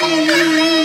chi